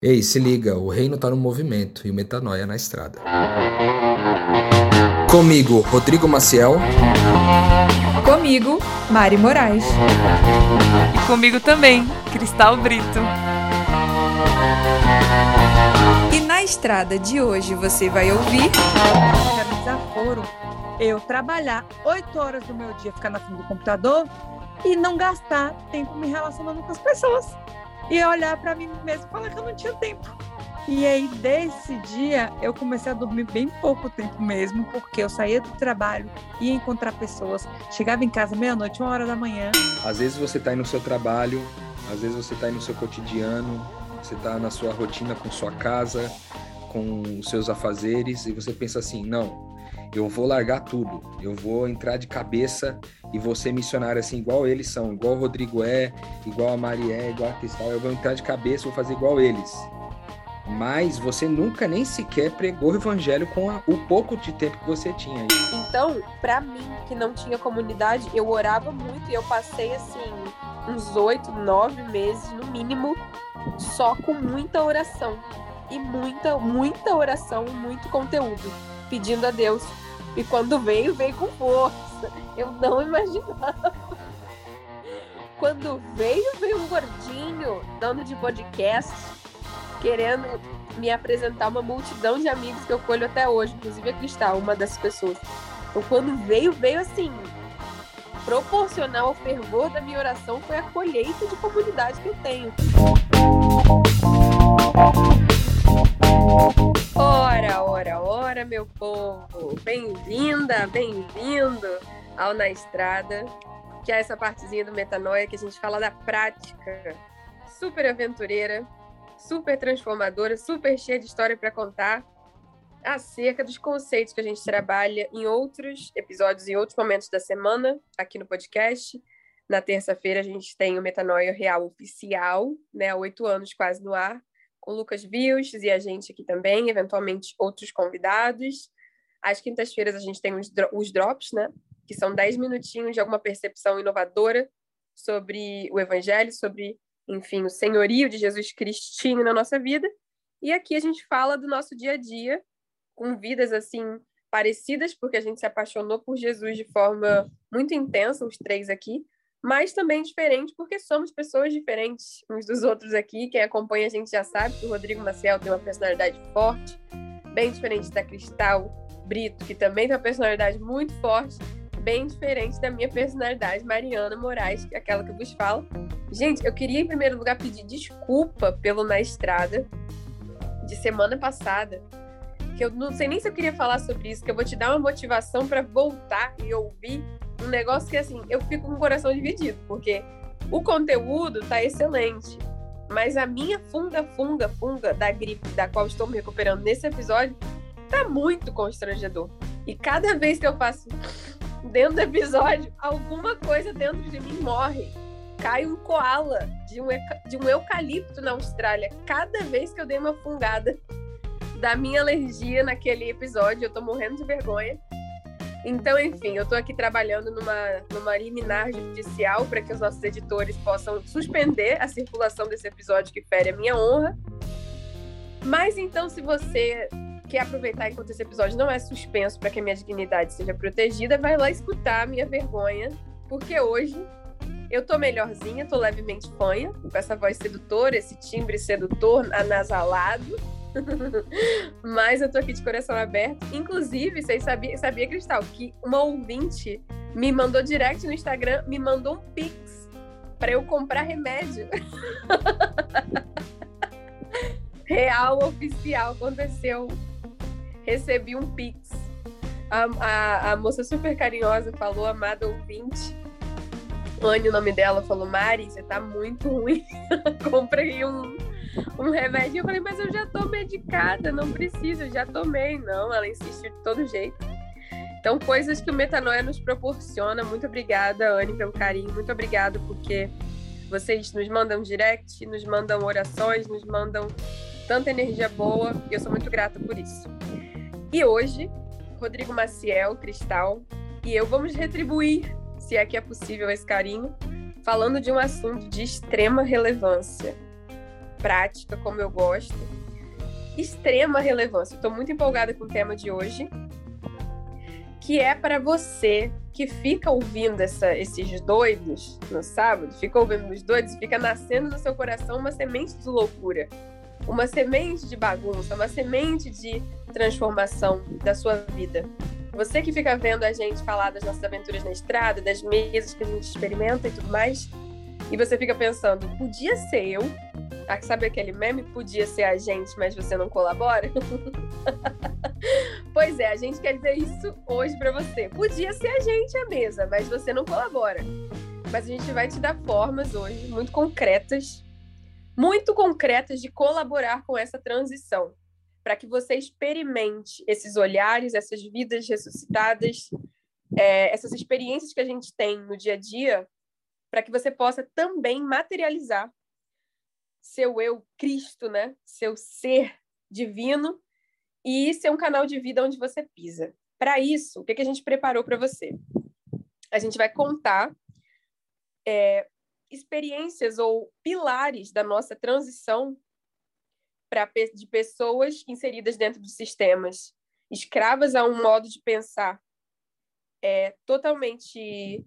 Ei, se liga, o reino tá no movimento e o metanoia na estrada. Comigo, Rodrigo Maciel. Comigo, Mari Moraes. E comigo também, Cristal Brito. E na estrada de hoje você vai ouvir. Era um desaforo eu trabalhar oito horas do meu dia, ficar na frente do computador e não gastar tempo me relacionando com as pessoas e olhar para mim mesmo e falar que eu não tinha tempo. E aí, desse dia, eu comecei a dormir bem pouco tempo mesmo, porque eu saía do trabalho, ia encontrar pessoas, chegava em casa meia-noite, uma hora da manhã. Às vezes você está aí no seu trabalho, às vezes você está aí no seu cotidiano, você está na sua rotina com sua casa, com os seus afazeres, e você pensa assim: não, eu vou largar tudo, eu vou entrar de cabeça e vou ser missionário assim, igual eles são, igual o Rodrigo é, igual a Maria é, igual a Cristal, eu vou entrar de cabeça, vou fazer igual eles. Mas você nunca nem sequer pregou o evangelho com a, o pouco de tempo que você tinha. Então, para mim, que não tinha comunidade, eu orava muito e eu passei assim uns oito, nove meses no mínimo só com muita oração e muita, muita oração, muito conteúdo pedindo a Deus. E quando veio, veio com força. Eu não imaginava. Quando veio, veio um gordinho, dono de podcast, querendo me apresentar uma multidão de amigos que eu colho até hoje, inclusive a Cristal, uma dessas pessoas. Então, quando veio, veio assim, proporcional ao fervor da minha oração foi a colheita de comunidade que eu tenho. Ora, ora, ora, meu povo! Bem-vinda, bem-vindo ao Na Estrada, que é essa partezinha do Metanoia que a gente fala da prática super aventureira, super transformadora, super cheia de história para contar acerca dos conceitos que a gente trabalha em outros episódios, em outros momentos da semana, aqui no podcast. Na terça-feira a gente tem o Metanoia Real Oficial, né, oito anos quase no ar, o Lucas Vios e a gente aqui também, eventualmente outros convidados. Às quintas-feiras a gente tem os, os drops, né? Que são 10 minutinhos de alguma percepção inovadora sobre o evangelho, sobre, enfim, o senhorio de Jesus Cristinho na nossa vida. E aqui a gente fala do nosso dia a dia, com vidas assim parecidas, porque a gente se apaixonou por Jesus de forma muito intensa, os três aqui, mas também diferente porque somos pessoas diferentes uns dos outros aqui. Quem acompanha a gente já sabe que o Rodrigo Maciel tem uma personalidade forte, bem diferente da Cristal Brito, que também tem uma personalidade muito forte, bem diferente da minha personalidade, Mariana Moraes, que é aquela que eu vos falo. Gente, eu queria em primeiro lugar pedir desculpa pelo Na Estrada de semana passada, que eu não sei nem se eu queria falar sobre isso, que eu vou te dar uma motivação para voltar e ouvir um negócio que, assim, eu fico com o coração dividido, porque o conteúdo tá excelente, mas a minha funga, funga, funga da gripe da qual estou me recuperando nesse episódio tá muito constrangedor. E cada vez que eu faço dentro do episódio, alguma coisa dentro de mim morre. Cai um koala de um, de um eucalipto na Austrália cada vez que eu dei uma fungada da minha alergia naquele episódio. Eu tô morrendo de vergonha. Então, enfim, eu estou aqui trabalhando numa, numa liminar judicial para que os nossos editores possam suspender a circulação desse episódio que fere a minha honra. Mas então, se você quer aproveitar enquanto esse episódio não é suspenso para que a minha dignidade seja protegida, vai lá escutar a minha vergonha, porque hoje eu tô melhorzinha, tô levemente fanha, com essa voz sedutora, esse timbre sedutor, anasalado Mas eu tô aqui de coração aberto. Inclusive, vocês sabiam, sabia, Cristal, que uma ouvinte me mandou direct no Instagram, me mandou um pix para eu comprar remédio. Real oficial aconteceu. Recebi um pix. A, a, a moça super carinhosa falou, amada ouvinte. Anne, o nome dela, falou: Mari, você tá muito ruim. Comprei um, um remédio. Eu falei, mas eu já tô medicada, não preciso, já tomei. Não, ela insistiu de todo jeito. Então, coisas que o Metanoia nos proporciona. Muito obrigada, Anne, pelo carinho. Muito obrigada porque vocês nos mandam direct, nos mandam orações, nos mandam tanta energia boa. E eu sou muito grata por isso. E hoje, Rodrigo Maciel, Cristal, e eu vamos retribuir, se é que é possível, esse carinho, falando de um assunto de extrema relevância prática, como eu gosto. Extrema relevância. Estou muito empolgada com o tema de hoje, que é para você que fica ouvindo essa, esses doidos no sábado, fica ouvindo os doidos, fica nascendo no seu coração uma semente de loucura, uma semente de bagunça, uma semente de transformação da sua vida. Você que fica vendo a gente falar das nossas aventuras na estrada, das mesas que a gente experimenta e tudo mais, e você fica pensando, podia ser eu? Ah, sabe aquele meme? Podia ser a gente, mas você não colabora? pois é, a gente quer dizer isso hoje para você. Podia ser a gente a mesa, mas você não colabora. Mas a gente vai te dar formas hoje muito concretas, muito concretas de colaborar com essa transição, para que você experimente esses olhares, essas vidas ressuscitadas, é, essas experiências que a gente tem no dia a dia, para que você possa também materializar seu eu Cristo, né? Seu ser divino e ser um canal de vida onde você pisa. Para isso, o que, que a gente preparou para você? A gente vai contar é, experiências ou pilares da nossa transição de pessoas inseridas dentro de sistemas escravas a um modo de pensar é, totalmente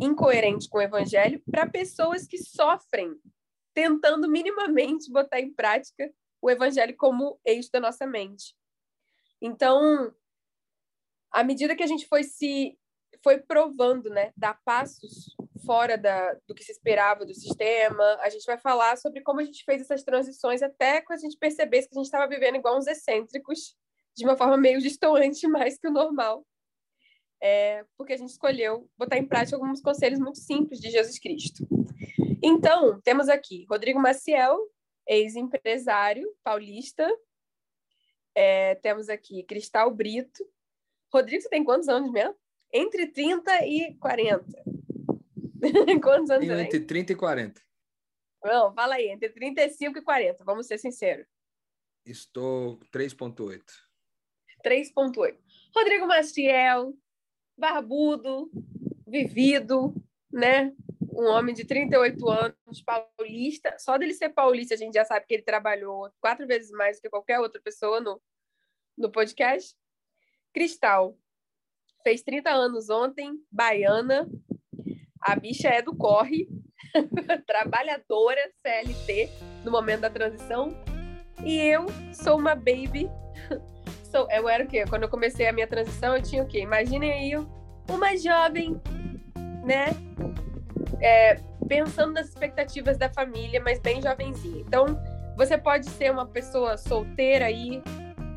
incoerente com o evangelho para pessoas que sofrem tentando minimamente botar em prática o evangelho como eixo da nossa mente. Então, à medida que a gente foi se foi provando, né, dar passos fora da, do que se esperava do sistema, a gente vai falar sobre como a gente fez essas transições até que a gente percebesse que a gente estava vivendo igual uns excêntricos, de uma forma meio distoante mais que o normal. É, porque a gente escolheu botar em prática alguns conselhos muito simples de Jesus Cristo. Então, temos aqui Rodrigo Maciel, ex-empresário paulista. É, temos aqui Cristal Brito. Rodrigo, você tem quantos anos mesmo? Entre 30 e 40. quantos anos Tenho entre 30 e 40. Não, fala aí, entre 35 e 40, vamos ser sinceros. Estou 3.8. 3.8. Rodrigo Maciel, barbudo, vivido, né? um homem de 38 anos, paulista. Só dele ser paulista, a gente já sabe que ele trabalhou quatro vezes mais do que qualquer outra pessoa no, no podcast. Cristal, fez 30 anos ontem, baiana. A bicha é do corre, trabalhadora CLT no momento da transição. E eu sou uma baby. Sou, eu era o quê? Quando eu comecei a minha transição, eu tinha o quê? Imaginem aí uma jovem, né? é, pensando nas expectativas da família, mas bem jovenzinha. Então, você pode ser uma pessoa solteira aí,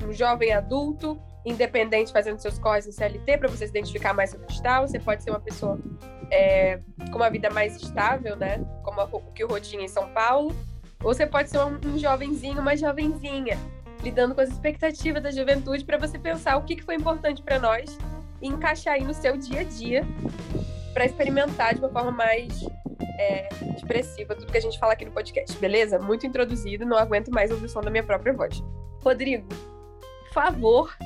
um jovem adulto, independente, fazendo seus corres em CLT, para você se identificar mais com o cristal. Você pode ser uma pessoa é, com uma vida mais estável, né? Como o que o Rô em São Paulo. Ou você pode ser um, um jovenzinho, uma jovenzinha, lidando com as expectativas da juventude para você pensar o que, foi importante para nós e encaixar aí no seu dia a dia para experimentar de uma forma mais é, expressiva tudo que a gente fala aqui no podcast, beleza? Muito introduzido, não aguento mais ouvir o som da minha própria voz. Rodrigo, por favor,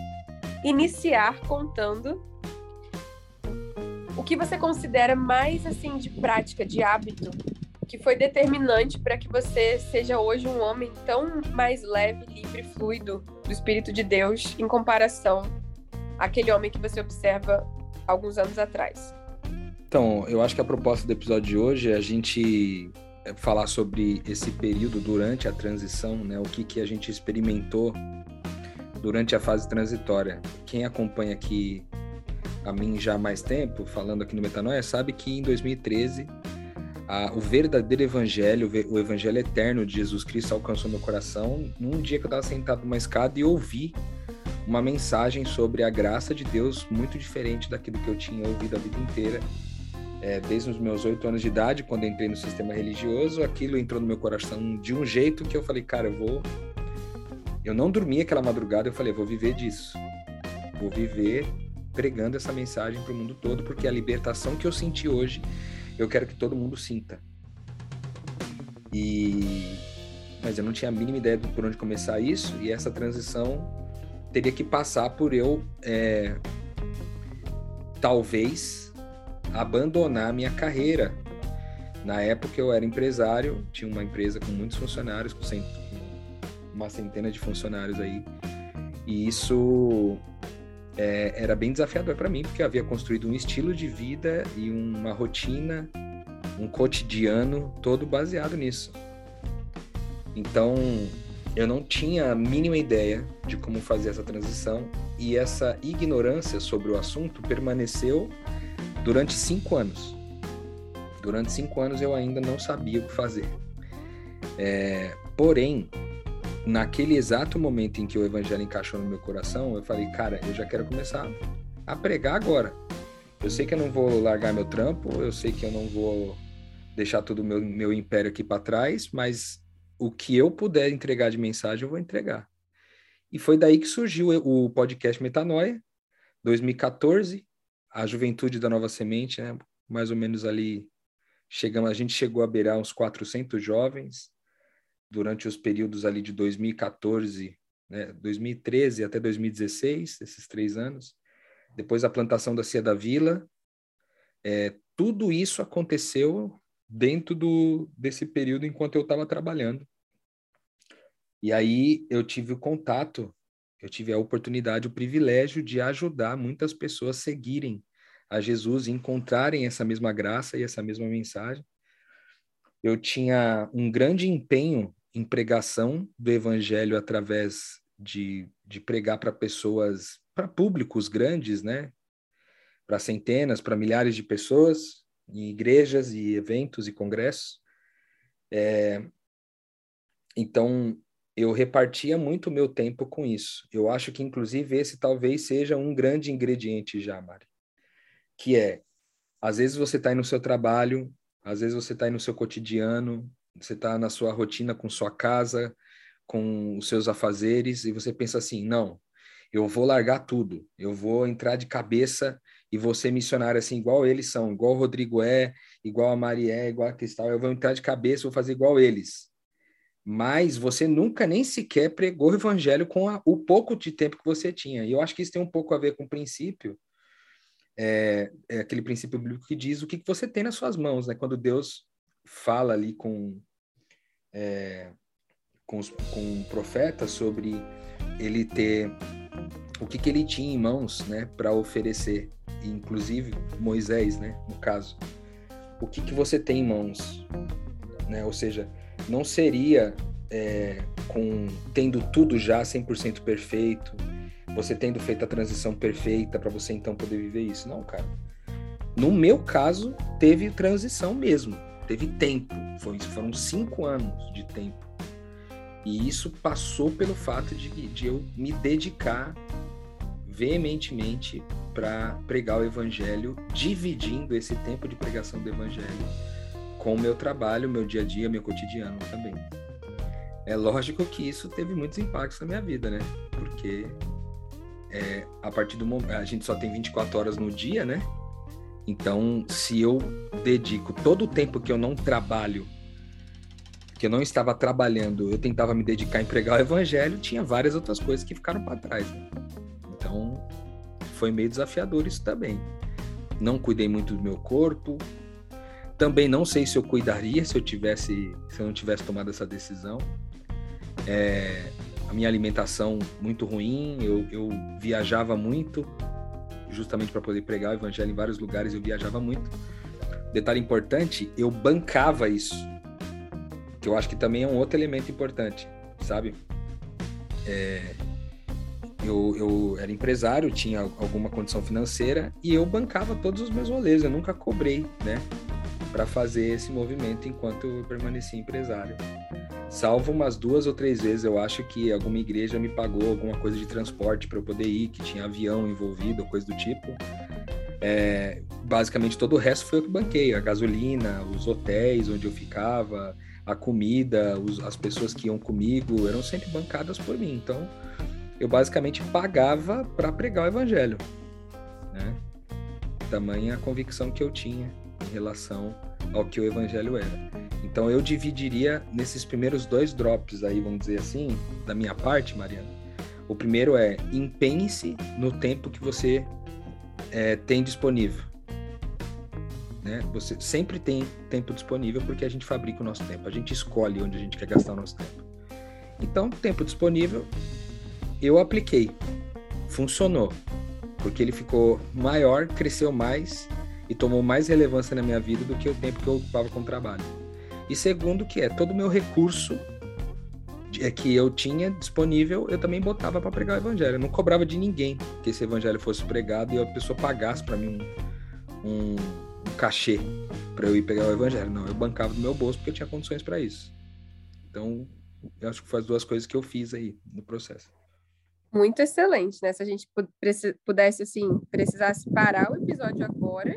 iniciar contando o que você considera mais assim de prática, de hábito, que foi determinante para que você seja hoje um homem tão mais leve, livre, fluido do Espírito de Deus em comparação àquele homem que você observa alguns anos atrás. Então, eu acho que a proposta do episódio de hoje é a gente é, falar sobre esse período durante a transição, né? O que, que a gente experimentou durante a fase transitória. Quem acompanha aqui a mim já há mais tempo, falando aqui no Metanoia, sabe que em 2013 a, o verdadeiro evangelho, o evangelho eterno de Jesus Cristo alcançou meu coração num dia que eu estava sentado numa escada e ouvi uma mensagem sobre a graça de Deus muito diferente daquilo que eu tinha ouvido a vida inteira é, desde os meus oito anos de idade, quando entrei no sistema religioso, aquilo entrou no meu coração de um jeito que eu falei, cara, eu vou. Eu não dormi aquela madrugada, eu falei, vou viver disso. Vou viver pregando essa mensagem para o mundo todo, porque a libertação que eu senti hoje, eu quero que todo mundo sinta. E mas eu não tinha a mínima ideia de por onde começar isso, e essa transição teria que passar por eu é, talvez abandonar minha carreira Na época eu era empresário, tinha uma empresa com muitos funcionários, com, cent... uma centena de funcionários aí. E isso é, era bem desafiador para mim, porque eu havia construído um estilo de vida e uma rotina, um cotidiano todo baseado nisso. Então, eu não tinha a mínima ideia de como fazer essa transição e essa ignorância sobre o assunto permaneceu durante cinco anos. Durante cinco anos eu ainda não sabia o que fazer. É, porém, naquele exato momento em que o evangelho encaixou no meu coração, eu falei, cara, eu já quero começar a pregar agora. Eu sei que eu não vou largar meu trampo, eu sei que eu não vou deixar todo o meu, meu império aqui para trás, mas o que eu puder entregar de mensagem, eu vou entregar. E foi daí que surgiu o podcast Metanoia, 2014, a juventude da Nova Semente, né? mais ou menos ali, chegamos, a gente chegou a beirar uns 400 jovens, durante os períodos ali de 2014, né, 2013 até 2016, esses três anos. Depois a plantação da Cia da Vila. É, tudo isso aconteceu dentro do, desse período enquanto eu estava trabalhando. E aí eu tive o contato, eu tive a oportunidade, o privilégio de ajudar muitas pessoas a seguirem a Jesus, encontrarem essa mesma graça e essa mesma mensagem. Eu tinha um grande empenho em pregação do evangelho através de, de pregar para pessoas, para públicos grandes, né? Para centenas, para milhares de pessoas, em igrejas e eventos e congressos. É, então, eu repartia muito meu tempo com isso. Eu acho que, inclusive, esse talvez seja um grande ingrediente já, Mari. Que é, às vezes você está aí no seu trabalho, às vezes você está aí no seu cotidiano, você está na sua rotina com sua casa, com os seus afazeres, e você pensa assim: não, eu vou largar tudo, eu vou entrar de cabeça e vou ser missionário assim, igual eles são, igual o Rodrigo é, igual a Maria é, igual a Cristal, eu vou entrar de cabeça, vou fazer igual eles mas você nunca nem sequer pregou o evangelho com a, o pouco de tempo que você tinha. E eu acho que isso tem um pouco a ver com o princípio, é, é aquele princípio bíblico que diz o que, que você tem nas suas mãos, né? Quando Deus fala ali com, é, com, os, com o profeta sobre ele ter o que, que ele tinha em mãos, né, para oferecer, inclusive Moisés, né, no caso, o que, que você tem em mãos, né? Ou seja, não seria é, com tendo tudo já 100% perfeito, você tendo feito a transição perfeita para você então poder viver isso. Não, cara. No meu caso, teve transição mesmo, teve tempo. Foi, foram cinco anos de tempo. E isso passou pelo fato de, de eu me dedicar veementemente para pregar o evangelho, dividindo esse tempo de pregação do evangelho com o meu trabalho, meu dia a dia, meu cotidiano também. É lógico que isso teve muitos impactos na minha vida, né? Porque é, a partir do momento. A gente só tem 24 horas no dia, né? Então, se eu dedico todo o tempo que eu não trabalho, que eu não estava trabalhando, eu tentava me dedicar a empregar o evangelho, tinha várias outras coisas que ficaram para trás. Né? Então, foi meio desafiador isso também. Não cuidei muito do meu corpo, também não sei se eu cuidaria se eu tivesse, se eu não tivesse tomado essa decisão. É, a minha alimentação muito ruim, eu, eu viajava muito, justamente para poder pregar o evangelho em vários lugares, eu viajava muito. Detalhe importante, eu bancava isso, que eu acho que também é um outro elemento importante, sabe? É, eu, eu era empresário, tinha alguma condição financeira e eu bancava todos os meus rolês, eu nunca cobrei, né? para fazer esse movimento enquanto eu permaneci empresário. Salvo umas duas ou três vezes, eu acho que alguma igreja me pagou alguma coisa de transporte para eu poder ir, que tinha avião envolvido, coisa do tipo. É, basicamente todo o resto foi eu que banquei, a gasolina, os hotéis onde eu ficava, a comida, os, as pessoas que iam comigo eram sempre bancadas por mim. Então eu basicamente pagava para pregar o evangelho. Né? Tamanha a convicção que eu tinha em relação ao que o evangelho era. Então eu dividiria nesses primeiros dois drops aí, vamos dizer assim, da minha parte, Mariana. O primeiro é empenhe-se no tempo que você é, tem disponível. né? Você sempre tem tempo disponível porque a gente fabrica o nosso tempo, a gente escolhe onde a gente quer gastar o nosso tempo. Então, tempo disponível, eu apliquei, funcionou, porque ele ficou maior, cresceu mais e tomou mais relevância na minha vida do que o tempo que eu ocupava com o trabalho. E segundo, que é todo o meu recurso é que eu tinha disponível, eu também botava para pregar o evangelho. Eu não cobrava de ninguém que esse evangelho fosse pregado e a pessoa pagasse para mim um, um, um cachê para eu ir pegar o evangelho. Não, eu bancava do meu bolso porque eu tinha condições para isso. Então, eu acho que foi as duas coisas que eu fiz aí no processo. Muito excelente, né? Se a gente pudesse, assim, precisasse parar o episódio agora,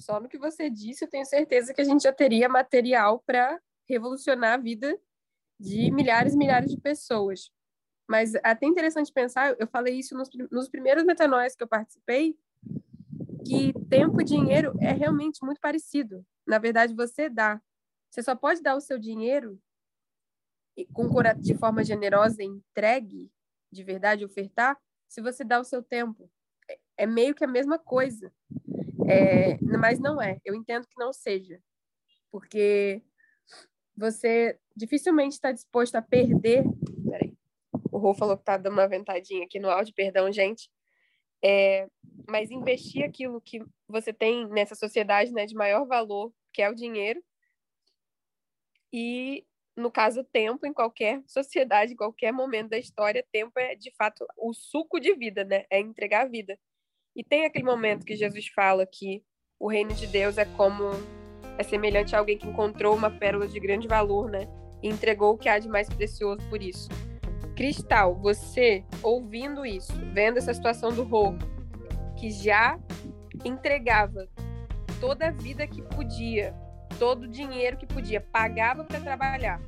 só no que você disse, eu tenho certeza que a gente já teria material para revolucionar a vida de milhares e milhares de pessoas. Mas é até interessante pensar, eu falei isso nos, nos primeiros metanóis que eu participei, que tempo e dinheiro é realmente muito parecido. Na verdade, você dá. Você só pode dar o seu dinheiro com, de forma generosa entregue, de verdade, ofertar, se você dá o seu tempo. É, é meio que a mesma coisa. É, mas não é. Eu entendo que não seja. Porque você dificilmente está disposto a perder. Peraí. O Rô falou que está dando uma ventadinha aqui no áudio, perdão, gente. É, mas investir aquilo que você tem nessa sociedade né, de maior valor, que é o dinheiro, e, no caso, tempo, em qualquer sociedade, em qualquer momento da história, tempo é, de fato, o suco de vida, né? É entregar a vida. E tem aquele momento que Jesus fala que o reino de Deus é como é semelhante a alguém que encontrou uma pérola de grande valor, né? E entregou o que há de mais precioso por isso. Cristal, você ouvindo isso, vendo essa situação do Rô, que já entregava toda a vida que podia, todo o dinheiro que podia, pagava para trabalhar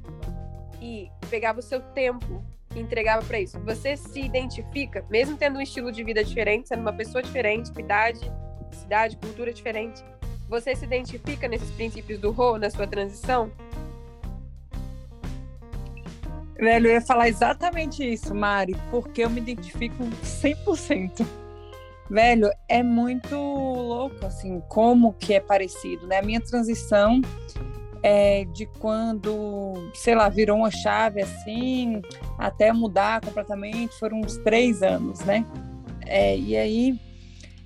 e pegava o seu tempo e entregava para isso. Você se identifica, mesmo tendo um estilo de vida diferente, sendo uma pessoa diferente, idade, cidade, cultura diferente, você se identifica nesses princípios do Rô na sua transição? Velho, eu ia falar exatamente isso, Mari, porque eu me identifico 100%. Velho, é muito louco, assim, como que é parecido, né? A minha transição é de quando, sei lá, virou uma chave, assim, até mudar completamente, foram uns três anos, né? É, e aí,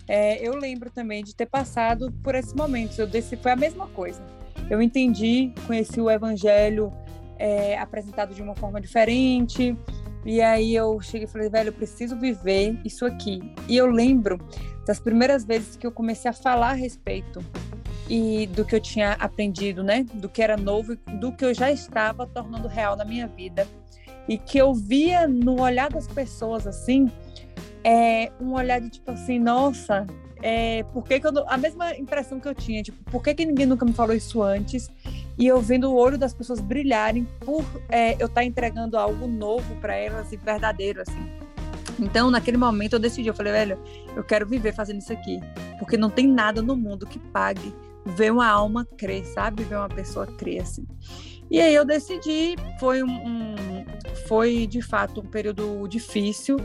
é, eu lembro também de ter passado por esses momentos. Eu desci, foi a mesma coisa. Eu entendi, conheci o evangelho é, apresentado de uma forma diferente. E aí eu cheguei e falei, velho, eu preciso viver isso aqui. E eu lembro das primeiras vezes que eu comecei a falar a respeito e do que eu tinha aprendido, né? Do que era novo, do que eu já estava tornando real na minha vida. E que eu via no olhar das pessoas assim, é, um olhar de tipo assim, nossa, é, por que, que eu, a mesma impressão que eu tinha, tipo, por que, que ninguém nunca me falou isso antes? E eu vendo o olho das pessoas brilharem por é, eu estar tá entregando algo novo para elas e verdadeiro, assim. Então, naquele momento, eu decidi, eu falei, velho, eu quero viver fazendo isso aqui, porque não tem nada no mundo que pague ver uma alma crer, sabe? Ver uma pessoa crer, assim. E aí eu decidi, foi um, um, foi de fato um período difícil,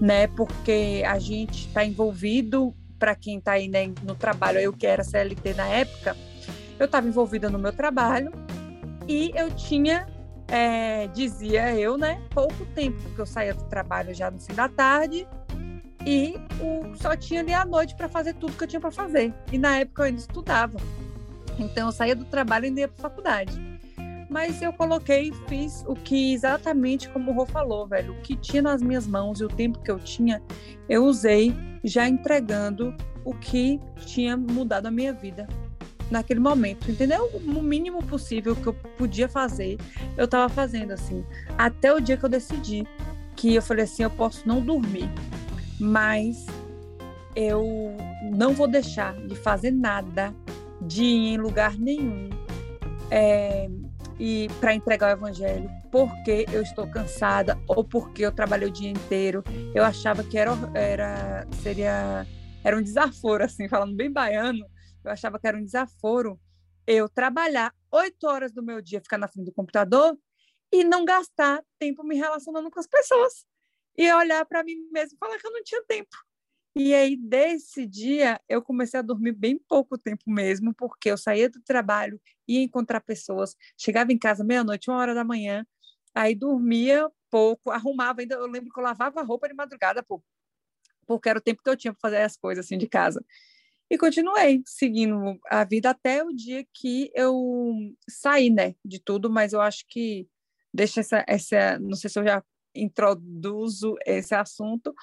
né? Porque a gente está envolvido, para quem está aí né, no trabalho, eu que era CLT na época, eu estava envolvida no meu trabalho e eu tinha, é, dizia eu, né, pouco tempo, porque eu saía do trabalho já no fim da tarde e o, só tinha ali à noite para fazer tudo que eu tinha para fazer. E na época eu ainda estudava. Então eu saía do trabalho e ainda ia para faculdade. Mas eu coloquei e fiz o que exatamente como o Rô falou, velho. O que tinha nas minhas mãos e o tempo que eu tinha, eu usei já entregando o que tinha mudado a minha vida naquele momento, entendeu? O mínimo possível que eu podia fazer, eu estava fazendo assim. Até o dia que eu decidi que eu falei assim, eu posso não dormir, mas eu não vou deixar de fazer nada, de ir em lugar nenhum. É, e para entregar o evangelho porque eu estou cansada ou porque eu trabalhei o dia inteiro. Eu achava que era, era seria era um desaforo assim, falando bem baiano. Eu achava que era um desaforo eu trabalhar oito horas do meu dia, ficar na frente do computador e não gastar tempo me relacionando com as pessoas e olhar para mim mesmo falar que eu não tinha tempo. E aí, desse dia, eu comecei a dormir bem pouco tempo mesmo, porque eu saía do trabalho, ia encontrar pessoas, chegava em casa meia-noite, uma hora da manhã, aí dormia pouco, arrumava ainda. Eu lembro que eu lavava roupa de madrugada, pô, porque era o tempo que eu tinha para fazer as coisas assim de casa. E continuei seguindo a vida até o dia que eu saí, né, de tudo, mas eu acho que deixa essa, essa não sei se eu já introduzo esse assunto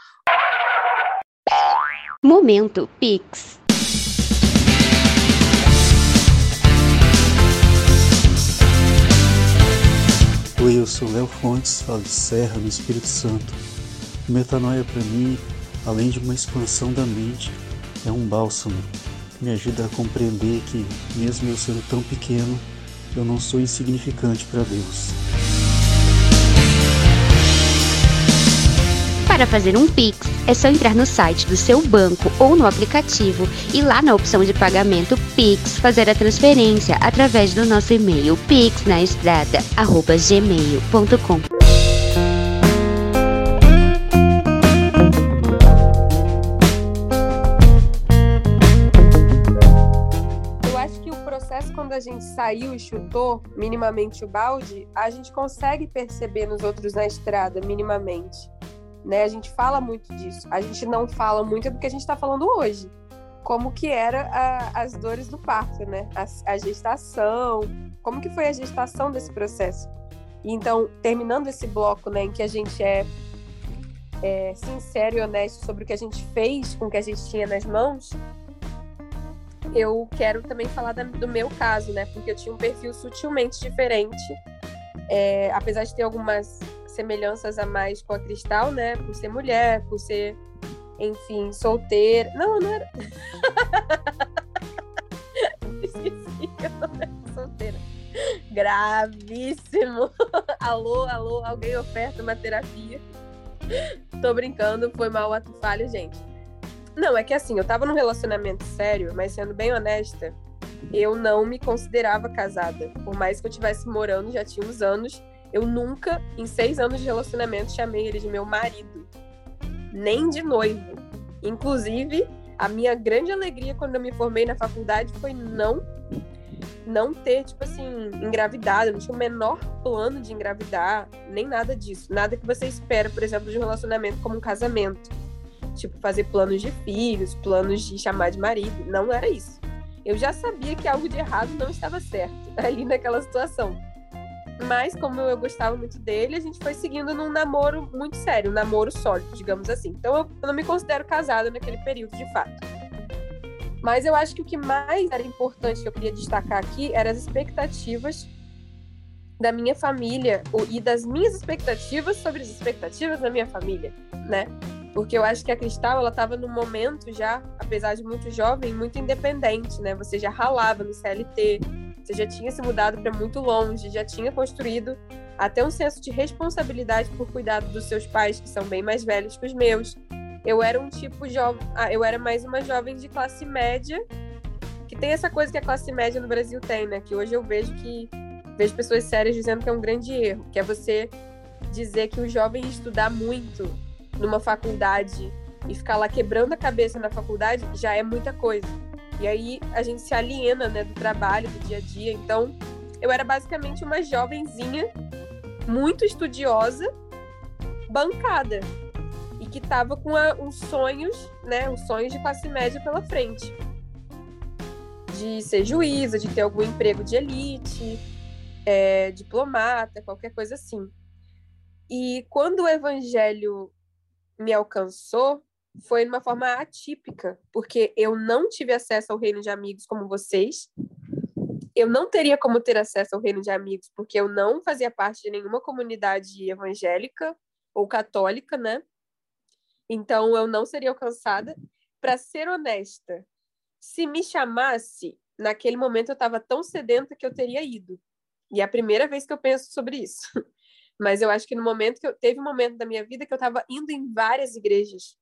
Momento Pix. Oi, eu sou Léo Fontes, falo de Serra, no Espírito Santo. Metanoia para mim, além de uma expansão da mente, é um bálsamo que me ajuda a compreender que, mesmo eu sendo tão pequeno, eu não sou insignificante para Deus. Para fazer um Pix, é só entrar no site do seu banco ou no aplicativo e lá na opção de pagamento Pix fazer a transferência através do nosso e-mail pixnaestrada@gmail.com. Eu acho que o processo quando a gente saiu e chutou minimamente o balde, a gente consegue perceber nos outros na estrada minimamente né? A gente fala muito disso. A gente não fala muito do que a gente está falando hoje. Como que era a, as dores do parto, né? A, a, gestação, como que foi a gestação desse processo. Então, terminando esse bloco, né, em que a gente é, é sincero e honesto sobre o que a gente fez com o que a gente tinha nas mãos, eu quero também falar da, do meu caso, né? Porque eu tinha um perfil sutilmente diferente. É, apesar de ter algumas semelhanças a mais com a Cristal, né? Por ser mulher, por ser, enfim, solteira. Não, não era. Esqueci que eu não era solteira. Gravíssimo. alô, alô, alguém oferta uma terapia? Tô brincando, foi mal ato falho, gente. Não, é que assim, eu tava num relacionamento sério, mas sendo bem honesta, eu não me considerava casada. Por mais que eu tivesse morando, já tinha uns anos, eu nunca, em seis anos de relacionamento, chamei ele de meu marido. Nem de noivo. Inclusive, a minha grande alegria quando eu me formei na faculdade foi não não ter, tipo assim, engravidado. Eu não tinha o menor plano de engravidar, nem nada disso. Nada que você espera, por exemplo, de um relacionamento como um casamento. Tipo, fazer planos de filhos, planos de chamar de marido. Não era isso. Eu já sabia que algo de errado não estava certo ali naquela situação. Mas, como eu gostava muito dele, a gente foi seguindo num namoro muito sério, um namoro sólido, digamos assim. Então, eu não me considero casada naquele período, de fato. Mas eu acho que o que mais era importante que eu queria destacar aqui eram as expectativas da minha família e das minhas expectativas sobre as expectativas da minha família, né? Porque eu acho que a Cristal, ela estava num momento já, apesar de muito jovem, muito independente, né? Você já ralava no CLT, você já tinha se mudado para muito longe, já tinha construído até um senso de responsabilidade por cuidar dos seus pais, que são bem mais velhos que os meus. Eu era um tipo jovem, ah, eu era mais uma jovem de classe média, que tem essa coisa que a classe média no Brasil tem, né? Que hoje eu vejo que vejo pessoas sérias dizendo que é um grande erro, que é você dizer que o jovem estudar muito numa faculdade e ficar lá quebrando a cabeça na faculdade já é muita coisa. E aí a gente se aliena, né, do trabalho, do dia a dia. Então, eu era basicamente uma jovenzinha muito estudiosa, bancada e que tava com a, os sonhos, né, os sonhos de classe média pela frente. De ser juíza, de ter algum emprego de elite, é, diplomata, qualquer coisa assim. E quando o evangelho me alcançou, foi de uma forma atípica, porque eu não tive acesso ao reino de amigos como vocês. Eu não teria como ter acesso ao reino de amigos, porque eu não fazia parte de nenhuma comunidade evangélica ou católica, né? Então eu não seria alcançada. Para ser honesta, se me chamasse, naquele momento eu estava tão sedenta que eu teria ido. E é a primeira vez que eu penso sobre isso. Mas eu acho que no momento que eu teve um momento da minha vida que eu estava indo em várias igrejas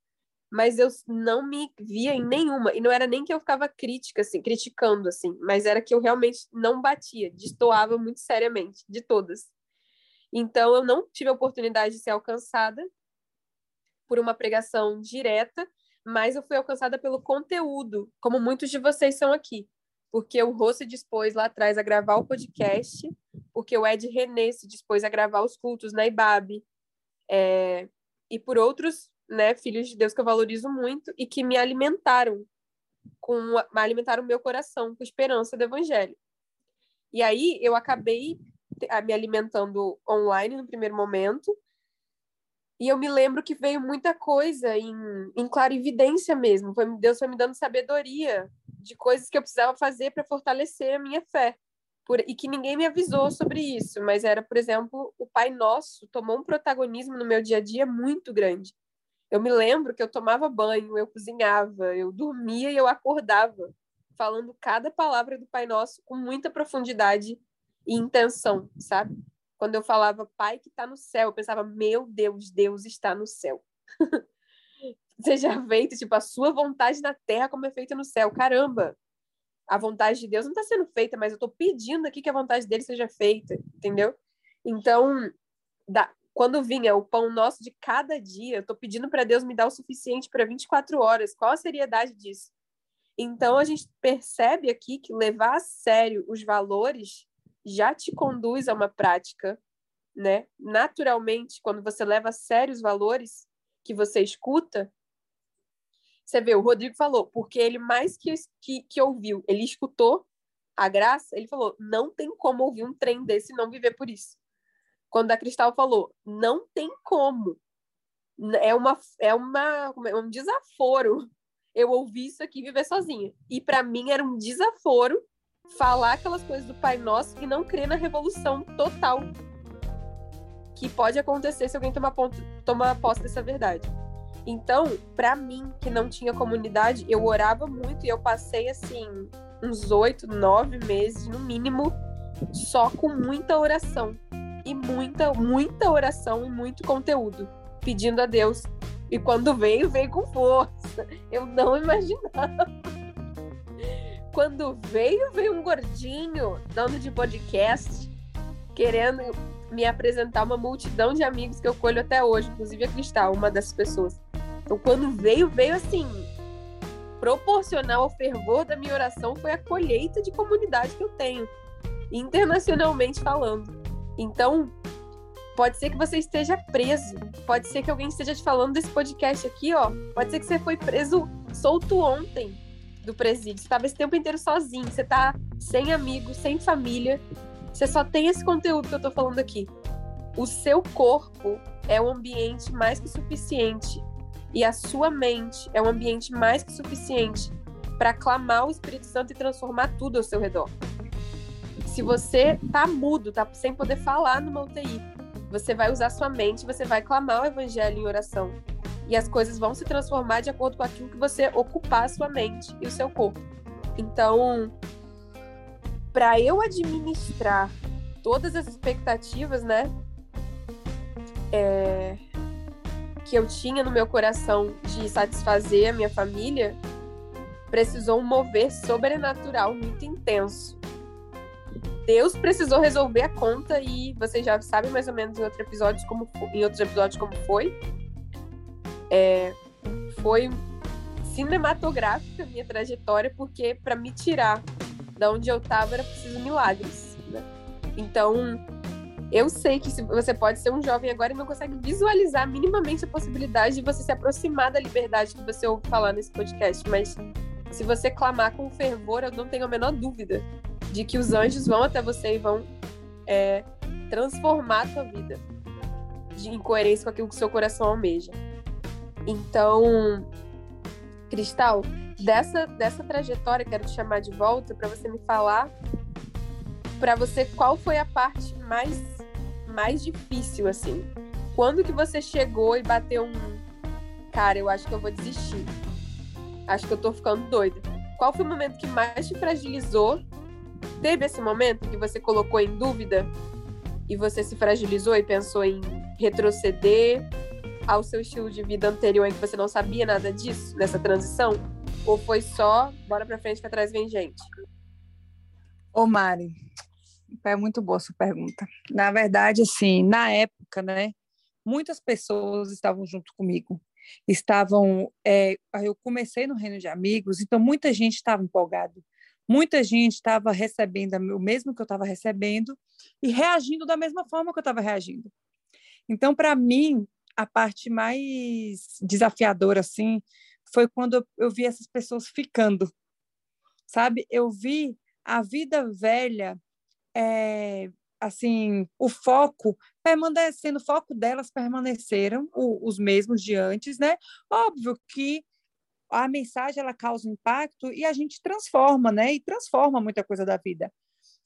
mas eu não me via em nenhuma. E não era nem que eu ficava crítica, assim, criticando, assim, mas era que eu realmente não batia, destoava muito seriamente, de todas. Então, eu não tive a oportunidade de ser alcançada por uma pregação direta, mas eu fui alcançada pelo conteúdo, como muitos de vocês são aqui. Porque o Rô se dispôs lá atrás a gravar o podcast, porque o Ed René se dispôs a gravar os cultos na IBAB, é, e por outros né, filhos de Deus que eu valorizo muito e que me alimentaram com me alimentaram o meu coração com esperança do evangelho. E aí eu acabei me alimentando online no primeiro momento. E eu me lembro que veio muita coisa em, em clarividência mesmo. Foi, Deus foi me dando sabedoria de coisas que eu precisava fazer para fortalecer a minha fé. Por, e que ninguém me avisou sobre isso, mas era, por exemplo, o Pai Nosso tomou um protagonismo no meu dia a dia muito grande. Eu me lembro que eu tomava banho, eu cozinhava, eu dormia e eu acordava, falando cada palavra do Pai Nosso com muita profundidade e intenção, sabe? Quando eu falava Pai que está no céu, eu pensava, meu Deus, Deus está no céu. Seja feito, tipo, a sua vontade na terra como é feita no céu. Caramba! A vontade de Deus não está sendo feita, mas eu estou pedindo aqui que a vontade dele seja feita, entendeu? Então, da, quando vinha o pão nosso de cada dia, eu estou pedindo para Deus me dar o suficiente para 24 horas. Qual a seriedade disso? Então a gente percebe aqui que levar a sério os valores já te conduz a uma prática, né? Naturalmente, quando você leva a sério os valores que você escuta, você vê, o Rodrigo falou, porque ele mais que, que, que ouviu, ele escutou a graça, ele falou, não tem como ouvir um trem desse e não viver por isso quando a Cristal falou, não tem como. É uma é uma é um desaforo eu ouvir isso aqui viver sozinha. E para mim era um desaforo falar aquelas coisas do Pai Nosso e não crer na revolução total que pode acontecer se alguém tomar, ponto, tomar posse dessa verdade. Então, para mim, que não tinha comunidade, eu orava muito e eu passei assim uns oito, nove meses no mínimo só com muita oração e muita, muita oração e muito conteúdo, pedindo a Deus. E quando veio, veio com força. Eu não imaginava. Quando veio, veio um gordinho, dono de podcast, querendo me apresentar uma multidão de amigos que eu colho até hoje, inclusive a Cristal, uma dessas pessoas. Então, quando veio, veio assim, proporcional ao fervor da minha oração foi a colheita de comunidade que eu tenho, internacionalmente falando. Então, pode ser que você esteja preso. Pode ser que alguém esteja te falando desse podcast aqui, ó. Pode ser que você foi preso solto ontem do presídio. Você estava esse tempo inteiro sozinho. Você tá sem amigos, sem família. Você só tem esse conteúdo que eu tô falando aqui. O seu corpo é um ambiente mais que suficiente. E a sua mente é um ambiente mais que suficiente para clamar o Espírito Santo e transformar tudo ao seu redor. Se você tá mudo, tá sem poder falar numa UTI, você vai usar sua mente, você vai clamar o evangelho em oração. E as coisas vão se transformar de acordo com aquilo que você ocupar a sua mente e o seu corpo. Então, para eu administrar todas as expectativas, né, é, que eu tinha no meu coração de satisfazer a minha família, precisou um mover sobrenatural muito intenso. Deus precisou resolver a conta e vocês já sabem mais ou menos em outros episódios como em outros episódios como foi. É, foi cinematográfica a minha trajetória porque para me tirar da onde eu estava era preciso milagres. Né? Então eu sei que você pode ser um jovem agora e não consegue visualizar minimamente a possibilidade de você se aproximar da liberdade que você ouve falar nesse podcast, mas se você clamar com fervor, eu não tenho a menor dúvida de que os anjos vão até você e vão é, transformar a tua vida de, em coerência com aquilo que o seu coração almeja. Então, Cristal, dessa, dessa trajetória, quero te chamar de volta para você me falar para você qual foi a parte mais mais difícil assim. Quando que você chegou e bateu um cara, eu acho que eu vou desistir. Acho que eu tô ficando doida. Qual foi o momento que mais te fragilizou Teve esse momento que você colocou em dúvida e você se fragilizou e pensou em retroceder ao seu estilo de vida anterior em que você não sabia nada disso, nessa transição? Ou foi só, bora pra frente que atrás vem gente? Ô Mari, é muito boa sua pergunta. Na verdade, assim, na época, né, muitas pessoas estavam junto comigo. Estavam, é, eu comecei no reino de amigos, então muita gente estava empolgado. Muita gente estava recebendo o mesmo que eu estava recebendo e reagindo da mesma forma que eu estava reagindo. Então, para mim, a parte mais desafiadora assim foi quando eu, vi essas pessoas ficando, sabe? Eu vi a vida velha é, assim, o foco permanecendo, o foco delas permaneceram o, os mesmos de antes, né? Óbvio que a mensagem ela causa impacto e a gente transforma, né? E transforma muita coisa da vida.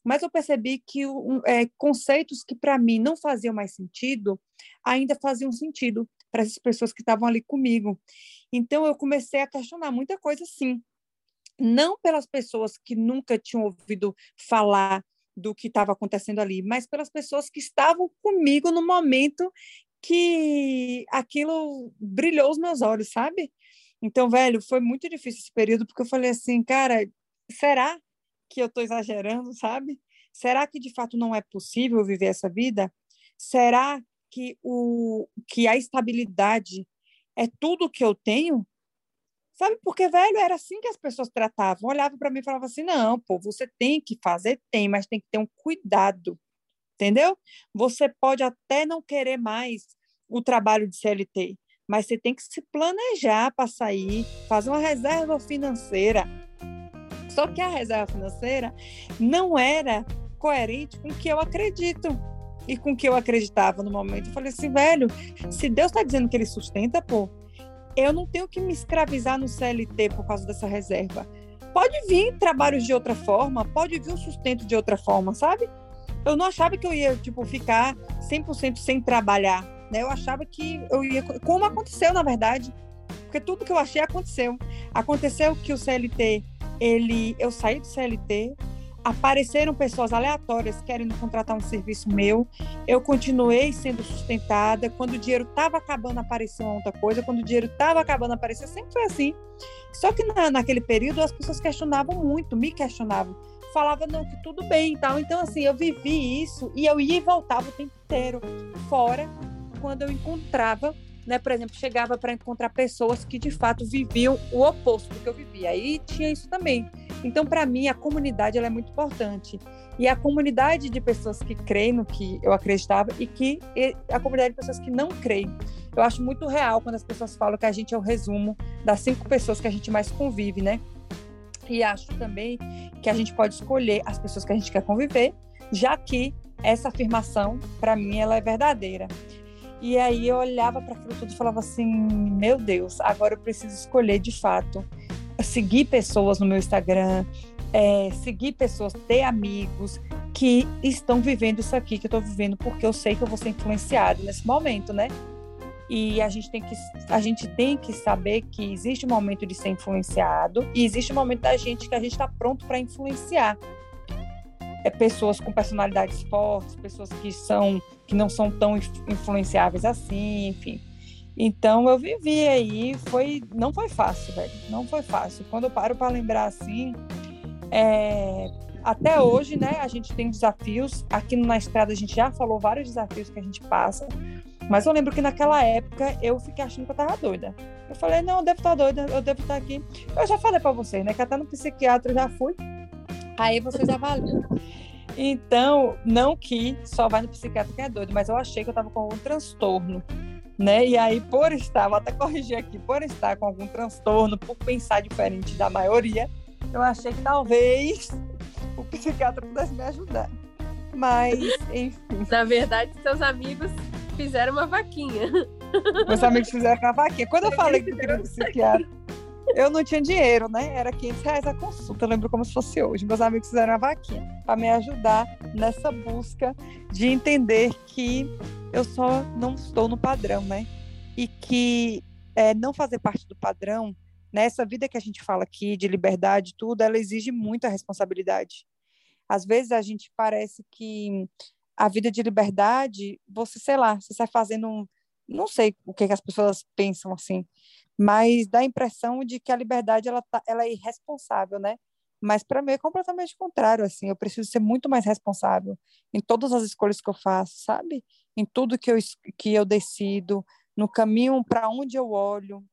Mas eu percebi que um, é, conceitos que para mim não faziam mais sentido ainda faziam sentido para essas pessoas que estavam ali comigo. Então eu comecei a questionar muita coisa, sim. Não pelas pessoas que nunca tinham ouvido falar do que estava acontecendo ali, mas pelas pessoas que estavam comigo no momento que aquilo brilhou os meus olhos, sabe? Então, velho, foi muito difícil esse período, porque eu falei assim, cara, será que eu estou exagerando, sabe? Será que de fato não é possível viver essa vida? Será que, o, que a estabilidade é tudo que eu tenho? Sabe, porque, velho, era assim que as pessoas tratavam. Olhavam para mim e falavam assim: não, pô, você tem que fazer, tem, mas tem que ter um cuidado, entendeu? Você pode até não querer mais o trabalho de CLT, mas você tem que se planejar para sair, fazer uma reserva financeira. Só que a reserva financeira não era coerente com o que eu acredito e com o que eu acreditava no momento. Eu falei assim, velho, se Deus está dizendo que ele sustenta, pô, eu não tenho que me escravizar no CLT por causa dessa reserva. Pode vir trabalhos de outra forma, pode vir um sustento de outra forma, sabe? Eu não achava que eu ia, tipo, ficar 100% sem trabalhar, né? Eu achava que eu ia... Como aconteceu, na verdade. Porque tudo que eu achei aconteceu. Aconteceu que o CLT, ele... Eu saí do CLT, apareceram pessoas aleatórias querendo contratar um serviço meu. Eu continuei sendo sustentada. Quando o dinheiro estava acabando, apareceu outra coisa. Quando o dinheiro estava acabando, apareceu. Sempre foi assim. Só que na, naquele período as pessoas questionavam muito, me questionavam. Falavam, não, que tudo bem e tal. Então, assim, eu vivi isso e eu ia e voltava o tempo inteiro. Fora quando eu encontrava né, por exemplo, chegava para encontrar pessoas que de fato viviam o oposto do que eu vivia. Aí tinha isso também. Então, para mim, a comunidade ela é muito importante. E a comunidade de pessoas que creem no que eu acreditava e que e a comunidade de pessoas que não creem. Eu acho muito real quando as pessoas falam que a gente é o resumo das cinco pessoas que a gente mais convive, né? E acho também que a gente pode escolher as pessoas que a gente quer conviver, já que essa afirmação, para mim, ela é verdadeira. E aí eu olhava para aquilo tudo e falava assim: meu Deus, agora eu preciso escolher de fato seguir pessoas no meu Instagram, é, seguir pessoas, ter amigos que estão vivendo isso aqui que eu estou vivendo, porque eu sei que eu vou ser influenciado nesse momento, né? E a gente tem que a gente tem que saber que existe um momento de ser influenciado e existe um momento da gente que a gente está pronto para influenciar é, pessoas com personalidades fortes, pessoas que são que não são tão influenciáveis assim, enfim. Então eu vivi aí, foi não foi fácil, velho, não foi fácil. Quando eu paro para lembrar assim, é, até hoje, né, a gente tem desafios. Aqui na estrada a gente já falou vários desafios que a gente passa. Mas eu lembro que naquela época eu fiquei achando que eu tava doida. Eu falei, não, eu devo estar doida, eu devo estar aqui. Eu já falei para vocês, né, que até no psiquiatra eu já fui. Aí vocês avaliam. Então, não que só vai no psiquiatra que é doido, mas eu achei que eu estava com algum transtorno, né? E aí, por estar, vou até corrigir aqui, por estar com algum transtorno, por pensar diferente da maioria, eu achei que talvez o psiquiatra pudesse me ajudar. Mas, enfim. Na verdade, seus amigos fizeram uma vaquinha. Meus amigos fizeram uma vaquinha. Quando eu falei que eu queria um psiquiatra, eu não tinha dinheiro, né? Era 500 reais a consulta, eu lembro como se fosse hoje. Meus amigos fizeram a vaquinha para me ajudar nessa busca de entender que eu só não estou no padrão, né? E que é, não fazer parte do padrão, nessa né? vida que a gente fala aqui de liberdade tudo, ela exige muita responsabilidade. Às vezes a gente parece que a vida de liberdade, você, sei lá, você sai fazendo um, não sei o que, que as pessoas pensam assim, mas dá a impressão de que a liberdade ela, tá, ela é irresponsável, né? Mas para mim é completamente contrário, assim, eu preciso ser muito mais responsável em todas as escolhas que eu faço, sabe? Em tudo que eu, que eu decido, no caminho para onde eu olho.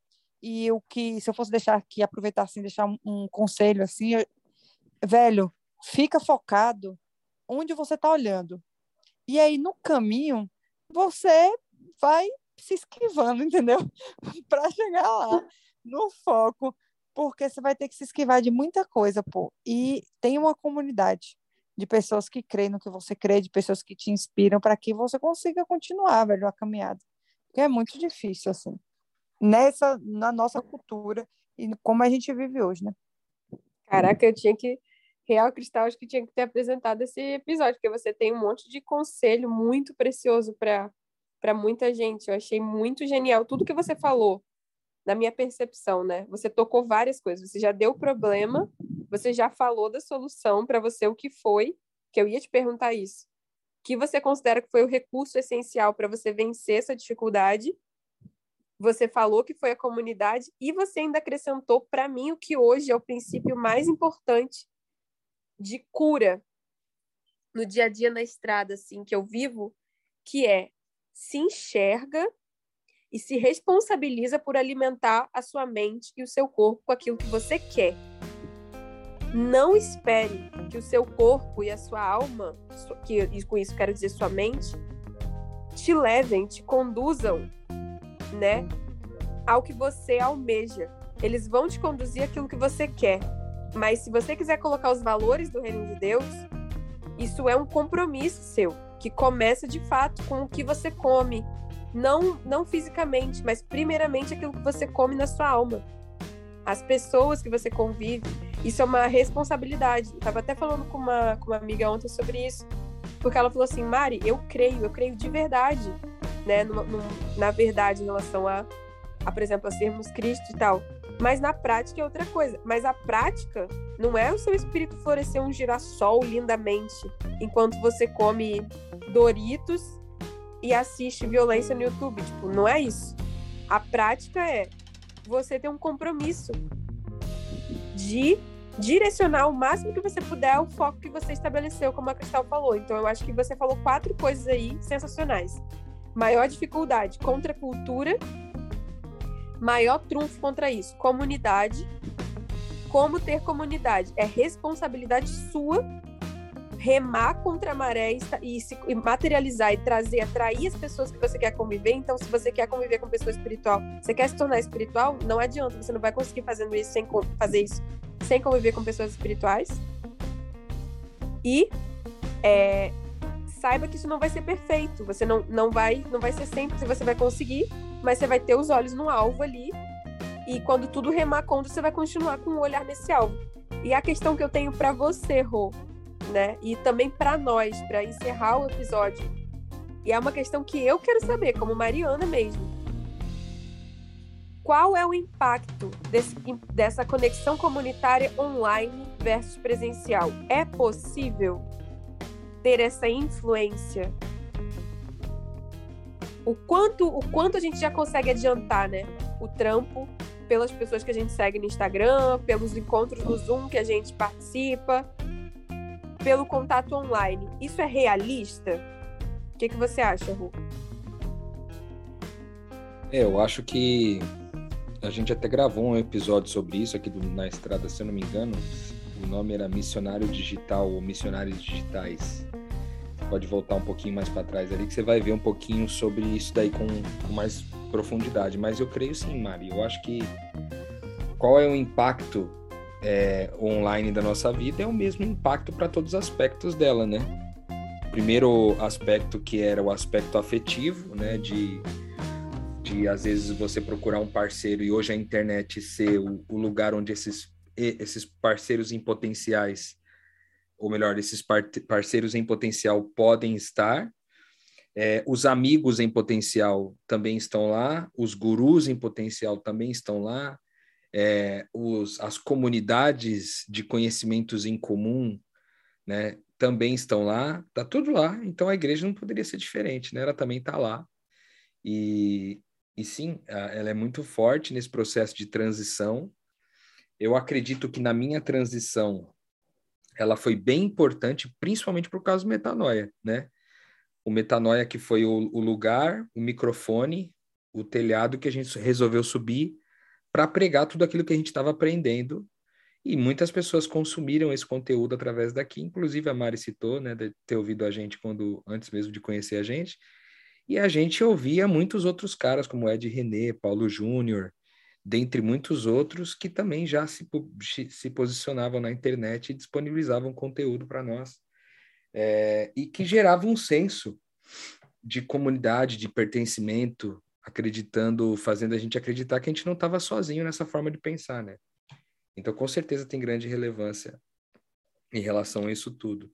E o que, se eu fosse deixar aqui, aproveitar assim, deixar um, um conselho assim, eu, velho, fica focado onde você está olhando. E aí, no caminho, você vai se esquivando, entendeu? para chegar lá, no foco porque você vai ter que se esquivar de muita coisa, pô. E tem uma comunidade de pessoas que creem no que você crê, de pessoas que te inspiram para que você consiga continuar, velho, a caminhada. Porque é muito difícil, assim, nessa, na nossa cultura e como a gente vive hoje, né? Caraca, eu tinha que. Real Cristal, acho que tinha que ter apresentado esse episódio, porque você tem um monte de conselho muito precioso para muita gente. Eu achei muito genial tudo que você falou na minha percepção, né? Você tocou várias coisas. Você já deu o problema, você já falou da solução para você o que foi, que eu ia te perguntar isso. Que você considera que foi o recurso essencial para você vencer essa dificuldade? Você falou que foi a comunidade e você ainda acrescentou para mim o que hoje é o princípio mais importante de cura no dia a dia na estrada assim que eu vivo, que é se enxerga e se responsabiliza por alimentar a sua mente e o seu corpo com aquilo que você quer. Não espere que o seu corpo e a sua alma, que e com isso quero dizer sua mente, te levem, te conduzam, né, ao que você almeja. Eles vão te conduzir aquilo que você quer. Mas se você quiser colocar os valores do reino de Deus, isso é um compromisso seu, que começa de fato com o que você come, não, não fisicamente, mas primeiramente aquilo que você come na sua alma. As pessoas que você convive, isso é uma responsabilidade. Eu tava até falando com uma, com uma amiga ontem sobre isso, porque ela falou assim, Mari, eu creio, eu creio de verdade, né, no, no, na verdade em relação a, a, por exemplo, a sermos Cristo e tal. Mas na prática é outra coisa. Mas a prática não é o seu espírito florescer um girassol lindamente enquanto você come Doritos e assiste violência no YouTube. Tipo, não é isso. A prática é você ter um compromisso de direcionar o máximo que você puder o foco que você estabeleceu, como a Cristal falou. Então, eu acho que você falou quatro coisas aí sensacionais. Maior dificuldade contra a cultura, maior trunfo contra isso, comunidade. Como ter comunidade? É responsabilidade sua remar contra a maré e, se e materializar e trazer, atrair as pessoas que você quer conviver. Então, se você quer conviver com pessoa espiritual, você quer se tornar espiritual, não adianta, você não vai conseguir fazendo isso sem fazer isso sem conviver com pessoas espirituais. E é, saiba que isso não vai ser perfeito. Você não, não vai não vai ser sempre você vai conseguir, mas você vai ter os olhos no alvo ali. E quando tudo remar contra, você vai continuar com o olhar nesse alvo. E a questão que eu tenho para você, Rô, né? E também para nós, para encerrar o episódio. E é uma questão que eu quero saber, como Mariana mesmo. Qual é o impacto desse, dessa conexão comunitária online versus presencial? É possível ter essa influência? O quanto, o quanto a gente já consegue adiantar, né? O trampo pelas pessoas que a gente segue no Instagram, pelos encontros no Zoom que a gente participa, pelo contato online. Isso é realista? O que, que você acha, Ru? É, eu acho que a gente até gravou um episódio sobre isso aqui do, na estrada, se eu não me engano. O nome era Missionário Digital ou Missionários Digitais. Você pode voltar um pouquinho mais para trás ali que você vai ver um pouquinho sobre isso daí com, com mais profundidade. Mas eu creio sim, Mari. Eu acho que qual é o impacto é, online da nossa vida é o mesmo impacto para todos os aspectos dela, né? Primeiro aspecto que era o aspecto afetivo, né? De, de às vezes você procurar um parceiro e hoje a internet ser o, o lugar onde esses, esses parceiros em potenciais, ou melhor, esses par parceiros em potencial podem estar. É, os amigos em potencial também estão lá, os gurus em potencial também estão lá, é, os, as comunidades de conhecimentos em comum, né, também estão lá, tá tudo lá. Então a igreja não poderia ser diferente, né? Ela também está lá. E, e sim, ela é muito forte nesse processo de transição. Eu acredito que na minha transição ela foi bem importante, principalmente por causa do Metanoia, né? O Metanoia que foi o, o lugar, o microfone, o telhado que a gente resolveu subir para pregar tudo aquilo que a gente estava aprendendo. E muitas pessoas consumiram esse conteúdo através daqui, inclusive a Mari citou, né, de ter ouvido a gente quando antes mesmo de conhecer a gente. E a gente ouvia muitos outros caras, como Ed René, Paulo Júnior, dentre muitos outros que também já se, se posicionavam na internet e disponibilizavam conteúdo para nós. É, e que gerava um senso de comunidade, de pertencimento, acreditando, fazendo a gente acreditar que a gente não estava sozinho nessa forma de pensar, né? Então, com certeza tem grande relevância em relação a isso tudo.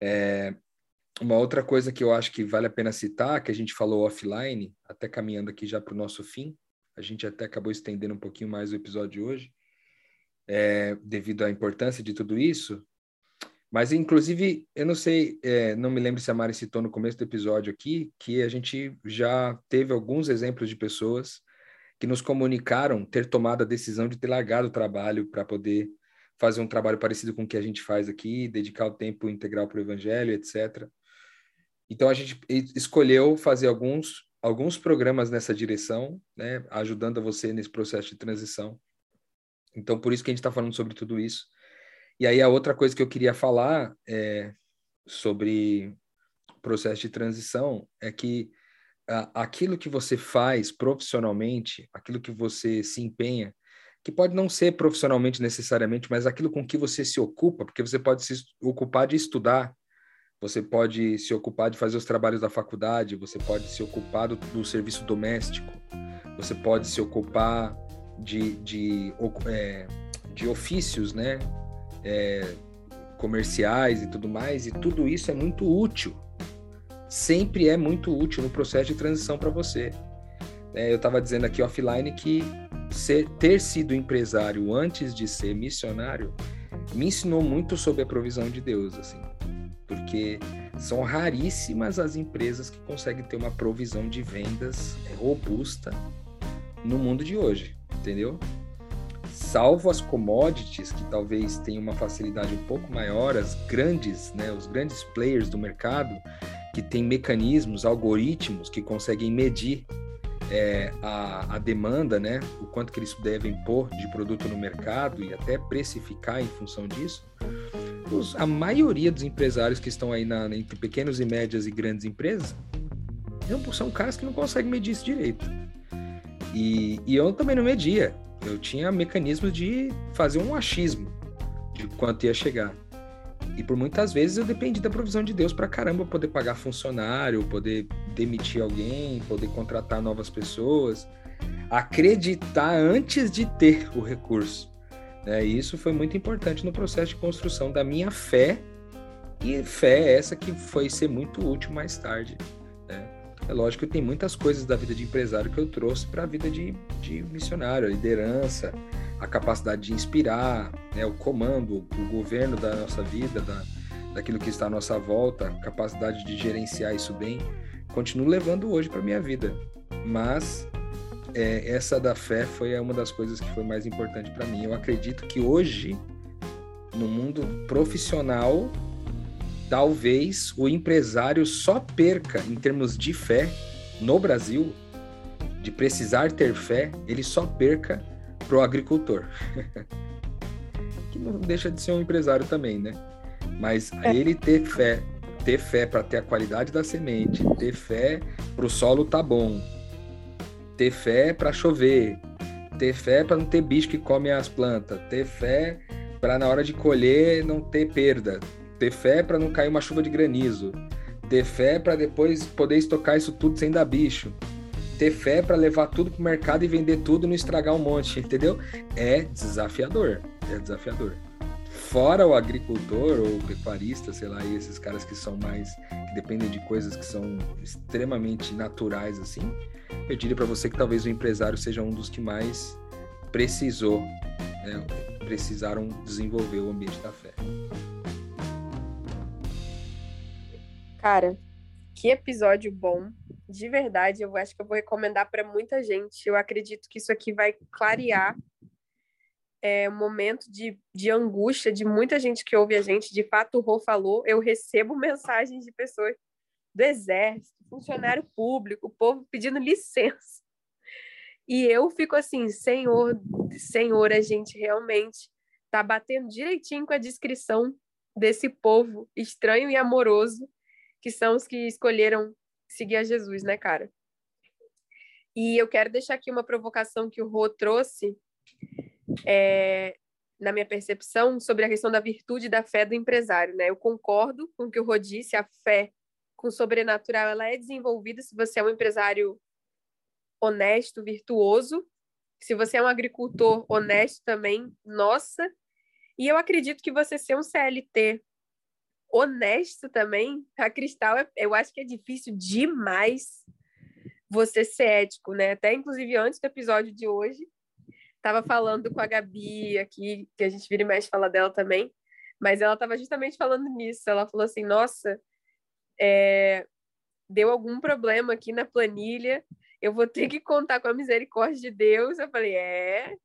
É, uma outra coisa que eu acho que vale a pena citar, que a gente falou offline, até caminhando aqui já para o nosso fim, a gente até acabou estendendo um pouquinho mais o episódio de hoje, é, devido à importância de tudo isso, mas, inclusive, eu não sei, é, não me lembro se a Mari citou no começo do episódio aqui, que a gente já teve alguns exemplos de pessoas que nos comunicaram ter tomado a decisão de ter largado o trabalho para poder fazer um trabalho parecido com o que a gente faz aqui, dedicar o tempo integral para o evangelho, etc. Então, a gente escolheu fazer alguns, alguns programas nessa direção, né, ajudando você nesse processo de transição. Então, por isso que a gente está falando sobre tudo isso e aí a outra coisa que eu queria falar é, sobre o processo de transição é que aquilo que você faz profissionalmente, aquilo que você se empenha, que pode não ser profissionalmente necessariamente, mas aquilo com que você se ocupa, porque você pode se ocupar de estudar, você pode se ocupar de fazer os trabalhos da faculdade, você pode se ocupar do, do serviço doméstico, você pode se ocupar de, de, é, de ofícios, né? É, comerciais e tudo mais, e tudo isso é muito útil. Sempre é muito útil no processo de transição para você. É, eu estava dizendo aqui offline que ser, ter sido empresário antes de ser missionário me ensinou muito sobre a provisão de Deus, assim, porque são raríssimas as empresas que conseguem ter uma provisão de vendas robusta no mundo de hoje, entendeu? Salvo as commodities, que talvez tenham uma facilidade um pouco maior, as grandes, né, os grandes players do mercado, que têm mecanismos, algoritmos que conseguem medir é, a, a, demanda, né, o quanto que eles devem pôr de produto no mercado e até precificar em função disso, os, a maioria dos empresários que estão aí na, entre pequenas e médias e grandes empresas são caras que não conseguem medir isso direito. E, e eu também não media. Eu tinha mecanismos de fazer um achismo de quanto ia chegar. E por muitas vezes eu dependi da provisão de Deus para caramba poder pagar funcionário, poder demitir alguém, poder contratar novas pessoas, acreditar antes de ter o recurso. Né? E isso foi muito importante no processo de construção da minha fé, e fé essa que foi ser muito útil mais tarde. É lógico que tem muitas coisas da vida de empresário que eu trouxe para a vida de, de missionário, a liderança, a capacidade de inspirar, né, o comando, o governo da nossa vida, da, daquilo que está à nossa volta, a capacidade de gerenciar isso bem, continuo levando hoje para minha vida. Mas é, essa da fé foi uma das coisas que foi mais importante para mim. Eu acredito que hoje, no mundo profissional, talvez o empresário só perca em termos de fé no Brasil, de precisar ter fé, ele só perca pro agricultor. que não deixa de ser um empresário também, né? Mas é. ele ter fé, ter fé para ter a qualidade da semente, ter fé para o solo tá bom, ter fé para chover, ter fé para não ter bicho que come as plantas, ter fé para na hora de colher não ter perda, ter fé para não cair uma chuva de granizo, ter fé para depois poder estocar isso tudo sem dar bicho, ter fé para levar tudo para o mercado e vender tudo e não estragar um monte, entendeu? É desafiador, é desafiador. Fora o agricultor ou o pecuarista, sei lá, esses caras que são mais que dependem de coisas que são extremamente naturais assim, eu diria para você que talvez o empresário seja um dos que mais precisou, né, precisaram desenvolver o ambiente da fé. Cara, que episódio bom. De verdade, eu acho que eu vou recomendar para muita gente. Eu acredito que isso aqui vai clarear é um momento de, de angústia de muita gente que ouve a gente. De fato, o Rô falou, eu recebo mensagens de pessoas do exército, funcionário público, o povo pedindo licença. E eu fico assim, Senhor, Senhor, a gente realmente está batendo direitinho com a descrição desse povo estranho e amoroso que são os que escolheram seguir a Jesus, né, cara? E eu quero deixar aqui uma provocação que o Rô trouxe, é, na minha percepção, sobre a questão da virtude da fé do empresário, né? Eu concordo com o que o Rô disse, a fé com o sobrenatural, ela é desenvolvida se você é um empresário honesto, virtuoso, se você é um agricultor honesto também, nossa. E eu acredito que você ser um CLT honesto também, a Cristal, é, eu acho que é difícil demais você ser ético, né? Até inclusive antes do episódio de hoje, estava falando com a Gabi aqui, que a gente vira e mexe fala dela também, mas ela estava justamente falando nisso. Ela falou assim: nossa, é, deu algum problema aqui na planilha, eu vou ter que contar com a misericórdia de Deus. Eu falei: é,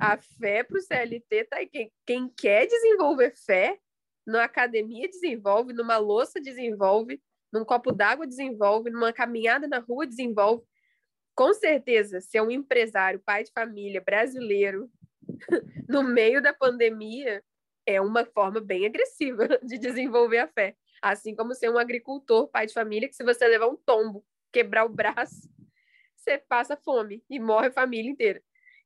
a fé para o CLT tá aí. Quem, quem quer desenvolver fé, na academia desenvolve, numa louça desenvolve, num copo d'água desenvolve, numa caminhada na rua desenvolve. Com certeza, ser um empresário, pai de família, brasileiro, no meio da pandemia, é uma forma bem agressiva de desenvolver a fé. Assim como ser um agricultor, pai de família, que se você levar um tombo, quebrar o braço, você passa fome e morre a família inteira.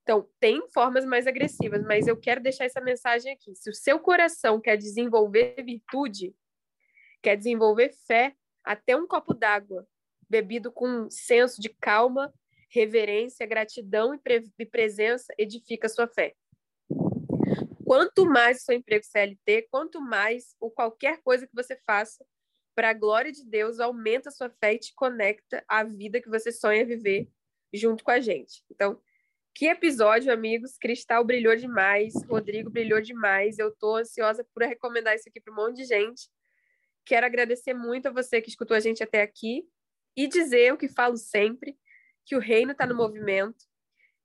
Então, tem formas mais agressivas, mas eu quero deixar essa mensagem aqui. Se o seu coração quer desenvolver virtude, quer desenvolver fé, até um copo d'água, bebido com senso de calma, reverência, gratidão e, pre e presença, edifica a sua fé. Quanto mais o seu emprego CLT, quanto mais ou qualquer coisa que você faça para a glória de Deus, aumenta a sua fé e te conecta à vida que você sonha viver junto com a gente. Então, que episódio, amigos. Cristal brilhou demais, Rodrigo brilhou demais. Eu estou ansiosa por recomendar isso aqui para um monte de gente. Quero agradecer muito a você que escutou a gente até aqui e dizer o que falo sempre, que o reino está no movimento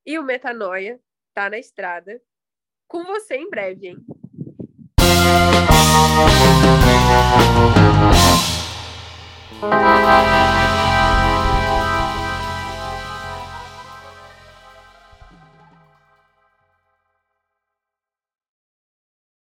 e o Metanoia está na estrada. Com você em breve, hein? Música